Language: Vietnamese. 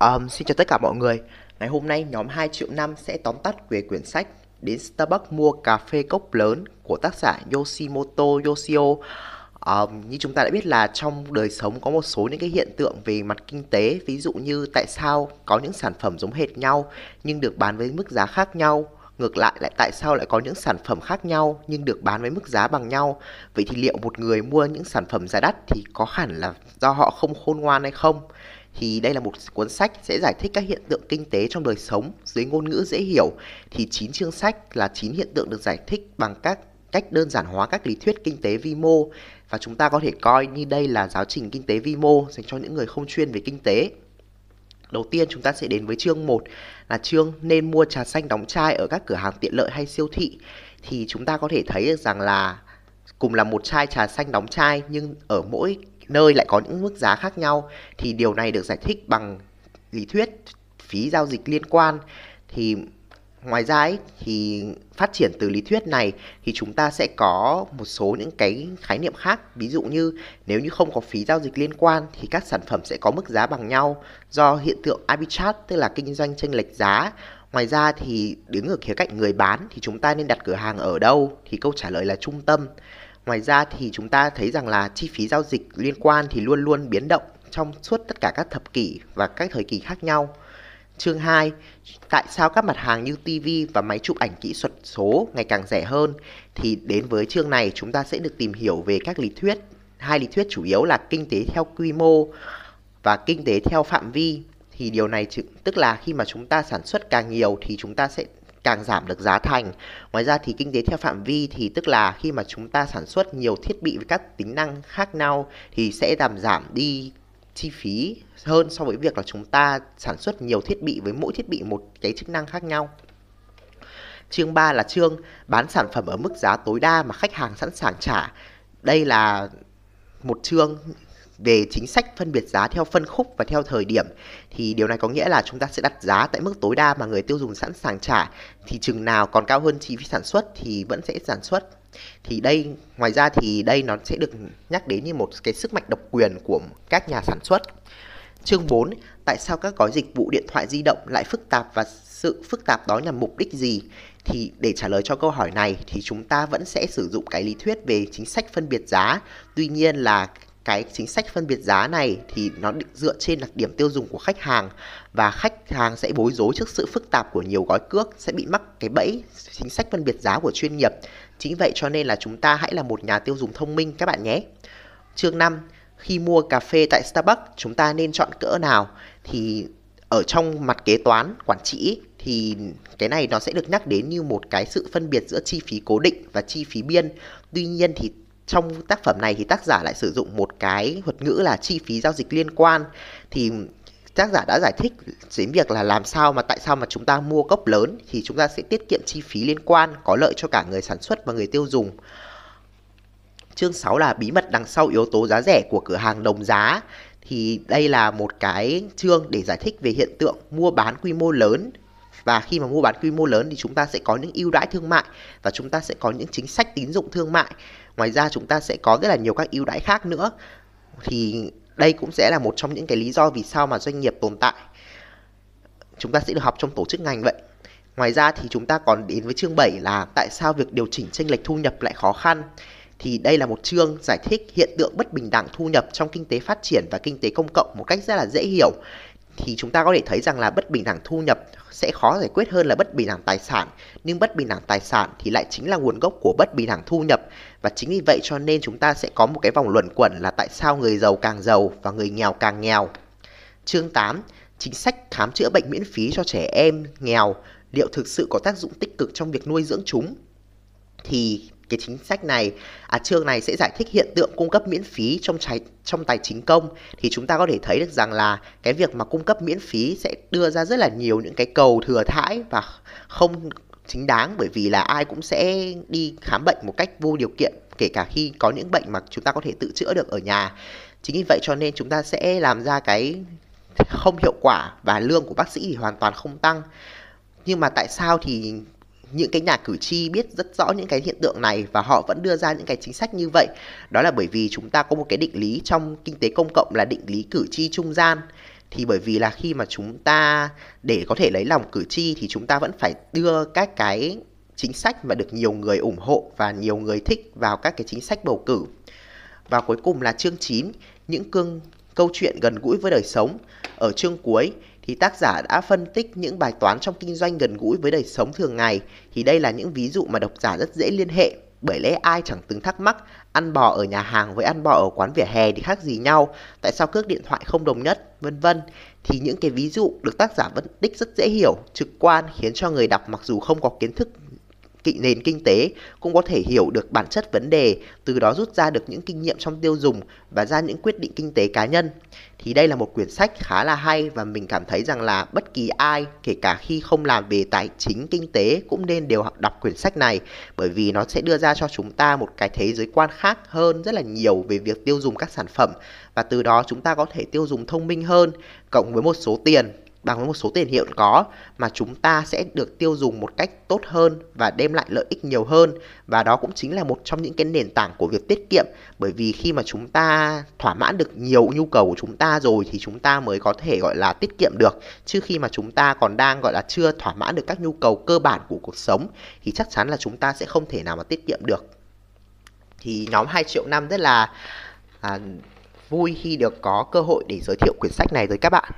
Um, xin chào tất cả mọi người. Ngày hôm nay nhóm 2 triệu năm sẽ tóm tắt về quyển sách Đến Starbucks mua cà phê cốc lớn của tác giả Yoshimoto Yoshio. Um, như chúng ta đã biết là trong đời sống có một số những cái hiện tượng về mặt kinh tế, ví dụ như tại sao có những sản phẩm giống hệt nhau nhưng được bán với mức giá khác nhau ngược lại lại tại sao lại có những sản phẩm khác nhau nhưng được bán với mức giá bằng nhau vậy thì liệu một người mua những sản phẩm giá đắt thì có hẳn là do họ không khôn ngoan hay không thì đây là một cuốn sách sẽ giải thích các hiện tượng kinh tế trong đời sống dưới ngôn ngữ dễ hiểu. Thì 9 chương sách là 9 hiện tượng được giải thích bằng các cách đơn giản hóa các lý thuyết kinh tế vi mô. Và chúng ta có thể coi như đây là giáo trình kinh tế vi mô dành cho những người không chuyên về kinh tế. Đầu tiên, chúng ta sẽ đến với chương 1 là chương nên mua trà xanh đóng chai ở các cửa hàng tiện lợi hay siêu thị. Thì chúng ta có thể thấy được rằng là cùng là một chai trà xanh đóng chai, nhưng ở mỗi nơi lại có những mức giá khác nhau thì điều này được giải thích bằng lý thuyết phí giao dịch liên quan. Thì ngoài ra ấy, thì phát triển từ lý thuyết này thì chúng ta sẽ có một số những cái khái niệm khác. Ví dụ như nếu như không có phí giao dịch liên quan thì các sản phẩm sẽ có mức giá bằng nhau do hiện tượng arbitrage tức là kinh doanh chênh lệch giá. Ngoài ra thì đứng ở khía cạnh người bán thì chúng ta nên đặt cửa hàng ở đâu thì câu trả lời là trung tâm ngoài ra thì chúng ta thấy rằng là chi phí giao dịch liên quan thì luôn luôn biến động trong suốt tất cả các thập kỷ và các thời kỳ khác nhau Chương 2. Tại sao các mặt hàng như TV và máy chụp ảnh kỹ thuật số ngày càng rẻ hơn? Thì đến với chương này, chúng ta sẽ được tìm hiểu về các lý thuyết. Hai lý thuyết chủ yếu là kinh tế theo quy mô và kinh tế theo phạm vi. Thì điều này tức là khi mà chúng ta sản xuất càng nhiều thì chúng ta sẽ càng giảm được giá thành. Ngoài ra thì kinh tế theo phạm vi thì tức là khi mà chúng ta sản xuất nhiều thiết bị với các tính năng khác nhau thì sẽ làm giảm đi chi phí hơn so với việc là chúng ta sản xuất nhiều thiết bị với mỗi thiết bị một cái chức năng khác nhau. Chương 3 là chương bán sản phẩm ở mức giá tối đa mà khách hàng sẵn sàng trả. Đây là một chương về chính sách phân biệt giá theo phân khúc và theo thời điểm, thì điều này có nghĩa là chúng ta sẽ đặt giá tại mức tối đa mà người tiêu dùng sẵn sàng trả. Thì chừng nào còn cao hơn chi phí sản xuất thì vẫn sẽ sản xuất. Thì đây, ngoài ra thì đây nó sẽ được nhắc đến như một cái sức mạnh độc quyền của các nhà sản xuất. Chương 4 tại sao các gói dịch vụ điện thoại di động lại phức tạp và sự phức tạp đó nhằm mục đích gì? Thì để trả lời cho câu hỏi này thì chúng ta vẫn sẽ sử dụng cái lý thuyết về chính sách phân biệt giá. Tuy nhiên là cái chính sách phân biệt giá này thì nó dựa trên đặc điểm tiêu dùng của khách hàng. Và khách hàng sẽ bối rối trước sự phức tạp của nhiều gói cước, sẽ bị mắc cái bẫy chính sách phân biệt giá của chuyên nghiệp. Chính vậy cho nên là chúng ta hãy là một nhà tiêu dùng thông minh các bạn nhé. Chương 5 khi mua cà phê tại Starbucks, chúng ta nên chọn cỡ nào? Thì ở trong mặt kế toán, quản trị thì cái này nó sẽ được nhắc đến như một cái sự phân biệt giữa chi phí cố định và chi phí biên. Tuy nhiên thì trong tác phẩm này thì tác giả lại sử dụng một cái thuật ngữ là chi phí giao dịch liên quan thì tác giả đã giải thích đến việc là làm sao mà tại sao mà chúng ta mua gốc lớn thì chúng ta sẽ tiết kiệm chi phí liên quan, có lợi cho cả người sản xuất và người tiêu dùng. Chương 6 là bí mật đằng sau yếu tố giá rẻ của cửa hàng đồng giá. Thì đây là một cái chương để giải thích về hiện tượng mua bán quy mô lớn và khi mà mua bán quy mô lớn thì chúng ta sẽ có những ưu đãi thương mại và chúng ta sẽ có những chính sách tín dụng thương mại. Ngoài ra chúng ta sẽ có rất là nhiều các ưu đãi khác nữa. Thì đây cũng sẽ là một trong những cái lý do vì sao mà doanh nghiệp tồn tại. Chúng ta sẽ được học trong tổ chức ngành vậy. Ngoài ra thì chúng ta còn đến với chương 7 là tại sao việc điều chỉnh chênh lệch thu nhập lại khó khăn. Thì đây là một chương giải thích hiện tượng bất bình đẳng thu nhập trong kinh tế phát triển và kinh tế công cộng một cách rất là dễ hiểu thì chúng ta có thể thấy rằng là bất bình đẳng thu nhập sẽ khó giải quyết hơn là bất bình đẳng tài sản. Nhưng bất bình đẳng tài sản thì lại chính là nguồn gốc của bất bình đẳng thu nhập. Và chính vì vậy cho nên chúng ta sẽ có một cái vòng luẩn quẩn là tại sao người giàu càng giàu và người nghèo càng nghèo. Chương 8 chính sách khám chữa bệnh miễn phí cho trẻ em nghèo. Liệu thực sự có tác dụng tích cực trong việc nuôi dưỡng chúng? Thì cái chính sách này. À, chương này sẽ giải thích hiện tượng cung cấp miễn phí trong trái, trong tài chính công. Thì chúng ta có thể thấy được rằng là cái việc mà cung cấp miễn phí sẽ đưa ra rất là nhiều những cái cầu thừa thãi và không chính đáng bởi vì là ai cũng sẽ đi khám bệnh một cách vô điều kiện kể cả khi có những bệnh mà chúng ta có thể tự chữa được ở nhà. Chính vì vậy cho nên chúng ta sẽ làm ra cái không hiệu quả và lương của bác sĩ thì hoàn toàn không tăng. Nhưng mà tại sao thì những cái nhà cử tri biết rất rõ những cái hiện tượng này và họ vẫn đưa ra những cái chính sách như vậy đó là bởi vì chúng ta có một cái định lý trong kinh tế công cộng là định lý cử tri trung gian thì bởi vì là khi mà chúng ta để có thể lấy lòng cử tri thì chúng ta vẫn phải đưa các cái chính sách mà được nhiều người ủng hộ và nhiều người thích vào các cái chính sách bầu cử. Và cuối cùng là chương 9, những cương câu chuyện gần gũi với đời sống. Ở chương cuối thì tác giả đã phân tích những bài toán trong kinh doanh gần gũi với đời sống thường ngày. Thì đây là những ví dụ mà độc giả rất dễ liên hệ. Bởi lẽ ai chẳng từng thắc mắc ăn bò ở nhà hàng với ăn bò ở quán vỉa hè thì khác gì nhau, tại sao cước điện thoại không đồng nhất, vân vân. Thì những cái ví dụ được tác giả phân tích rất dễ hiểu, trực quan khiến cho người đọc mặc dù không có kiến thức kỵ nền kinh tế cũng có thể hiểu được bản chất vấn đề, từ đó rút ra được những kinh nghiệm trong tiêu dùng và ra những quyết định kinh tế cá nhân. Thì đây là một quyển sách khá là hay và mình cảm thấy rằng là bất kỳ ai, kể cả khi không làm về tài chính kinh tế cũng nên đều đọc quyển sách này bởi vì nó sẽ đưa ra cho chúng ta một cái thế giới quan khác hơn rất là nhiều về việc tiêu dùng các sản phẩm và từ đó chúng ta có thể tiêu dùng thông minh hơn cộng với một số tiền bằng với một số tiền hiện có mà chúng ta sẽ được tiêu dùng một cách tốt hơn và đem lại lợi ích nhiều hơn. Và đó cũng chính là một trong những cái nền tảng của việc tiết kiệm. Bởi vì khi mà chúng ta thỏa mãn được nhiều nhu cầu của chúng ta rồi thì chúng ta mới có thể gọi là tiết kiệm được. Chứ khi mà chúng ta còn đang gọi là chưa thỏa mãn được các nhu cầu cơ bản của cuộc sống thì chắc chắn là chúng ta sẽ không thể nào mà tiết kiệm được. Thì nhóm 2 triệu năm rất là à, vui khi được có cơ hội để giới thiệu quyển sách này tới các bạn.